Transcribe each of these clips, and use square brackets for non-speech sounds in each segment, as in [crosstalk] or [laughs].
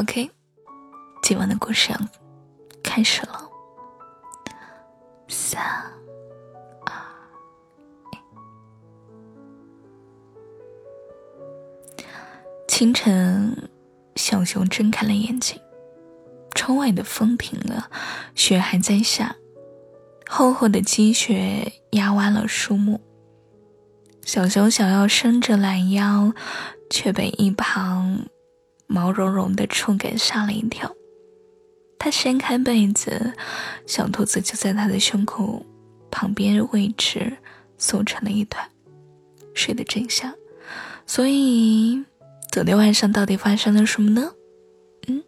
OK，今晚的故事要开始了。三二一，清晨，小熊睁开了眼睛，窗外的风停了，雪还在下，厚厚的积雪压弯了树木。小熊想要伸着懒腰，却被一旁。毛茸茸的触感吓了一跳，他掀开被子，小兔子就在他的胸口旁边位置缩成了一团，睡得正香。所以，昨天晚上到底发生了什么呢？嗯，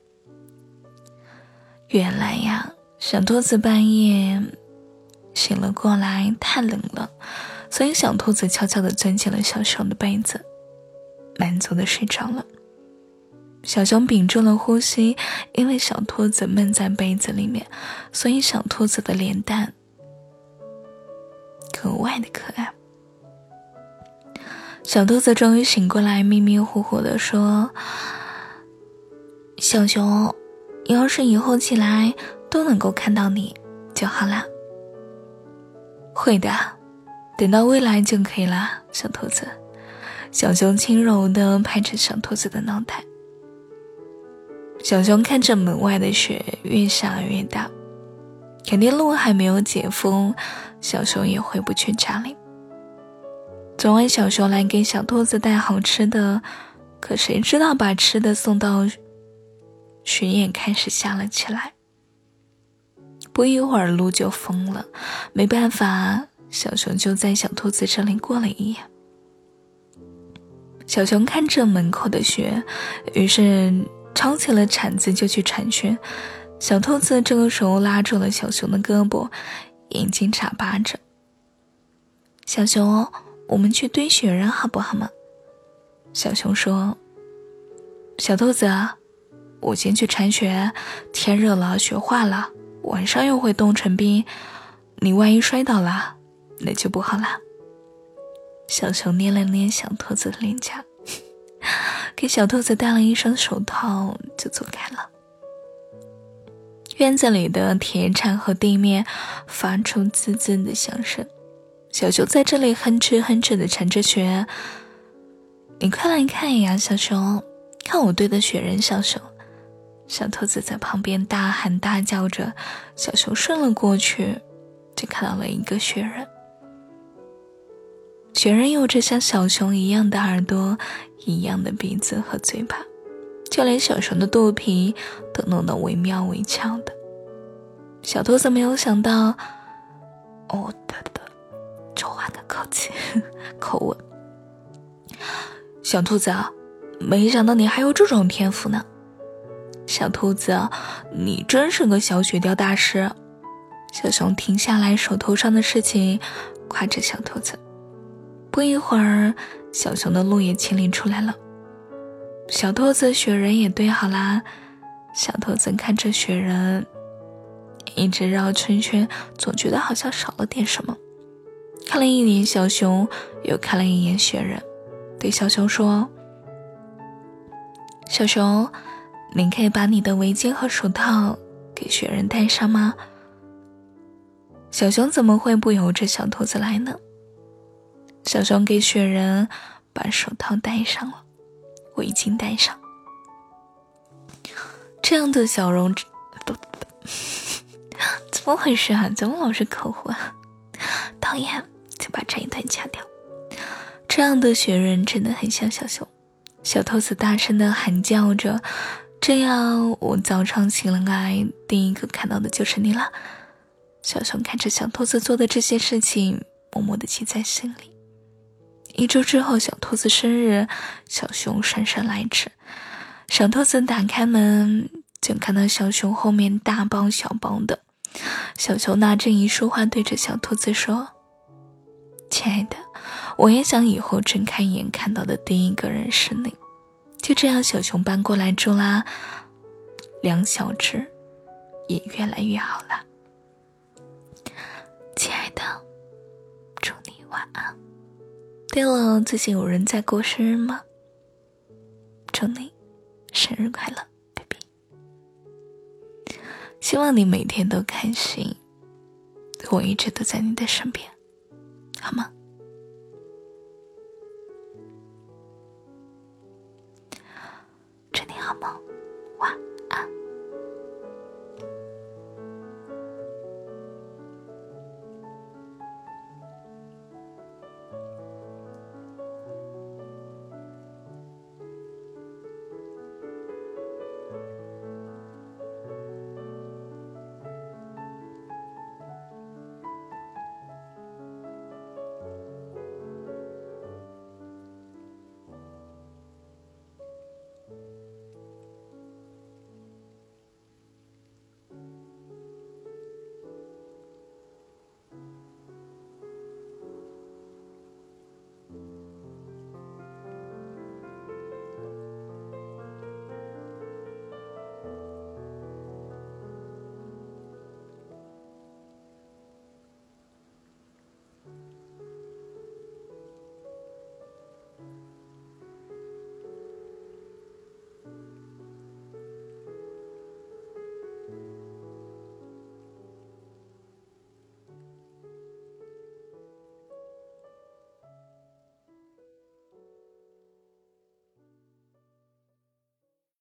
原来呀，小兔子半夜醒了过来，太冷了，所以小兔子悄悄地钻进了小熊的被子，满足的睡着了。小熊屏住了呼吸，因为小兔子闷在被子里面，所以小兔子的脸蛋格外的可爱。小兔子终于醒过来，迷迷糊糊的说：“小熊，要是以后起来都能够看到你就好了。”“会的，等到未来就可以了。”小兔子，小熊轻柔的拍着小兔子的脑袋。小熊看着门外的雪越下越大，肯定路还没有解封，小熊也回不去家里。昨晚小熊来给小兔子带好吃的，可谁知道把吃的送到，雪也开始下了起来。不一会儿路就封了，没办法，小熊就在小兔子这里过了一夜。小熊看着门口的雪，于是。抄起了铲子就去铲雪，小兔子这个时候拉住了小熊的胳膊，眼睛眨巴着。小熊，我们去堆雪人好不好嘛？小熊说：“小兔子，我先去铲雪，天热了雪化了，晚上又会冻成冰，你万一摔倒了，那就不好了。”小熊捏了捏小兔子的脸颊。给小兔子戴了一双手套，就走开了。院子里的铁铲和地面发出滋滋的响声，小熊在这里哼哧哼哧的铲着雪。你快来看呀，小熊，看我堆的雪人！小熊，小兔子在旁边大喊大叫着。小熊顺了过去，就看到了一个雪人。雪人有着像小熊一样的耳朵，一样的鼻子和嘴巴，就连小熊的肚皮都弄得惟妙惟肖的。小兔子没有想到，哦，对对，就换个口气 [laughs] 口吻。小兔子，啊没想到你还有这种天赋呢。小兔子，你真是个小雪雕大师。小熊停下来手头上的事情，夸着小兔子。不一会儿，小熊的路也清理出来了，小兔子雪人也堆好啦。小兔子看着雪人，一直绕圈圈，总觉得好像少了点什么。看了一眼小熊，又看了一眼雪人，对小熊说：“小熊，你可以把你的围巾和手套给雪人戴上吗？”小熊怎么会不由着小兔子来呢？小熊给雪人把手套戴上了，围巾戴上。这样的小容，[laughs] 怎么回事啊？怎么老是口混？讨厌，就把这一段掐掉。这样的雪人真的很像小熊。小兔子大声的喊叫着：“这样，我早上醒了来，第一个看到的就是你了。”小熊看着小兔子做的这些事情，默默的记在心里。一周之后，小兔子生日，小熊姗姗来迟。小兔子打开门，就看到小熊后面大包小包的。小熊拿着一束花，对着小兔子说：“亲爱的，我也想以后睁开眼看到的第一个人是你。”就这样，小熊搬过来住啦，两小只也越来越好了。亲爱的，祝你晚安。对了最近有人在过生日吗？祝你生日快乐 baby 希望你每天都开心我一直都在你的身边好吗？祝你好梦。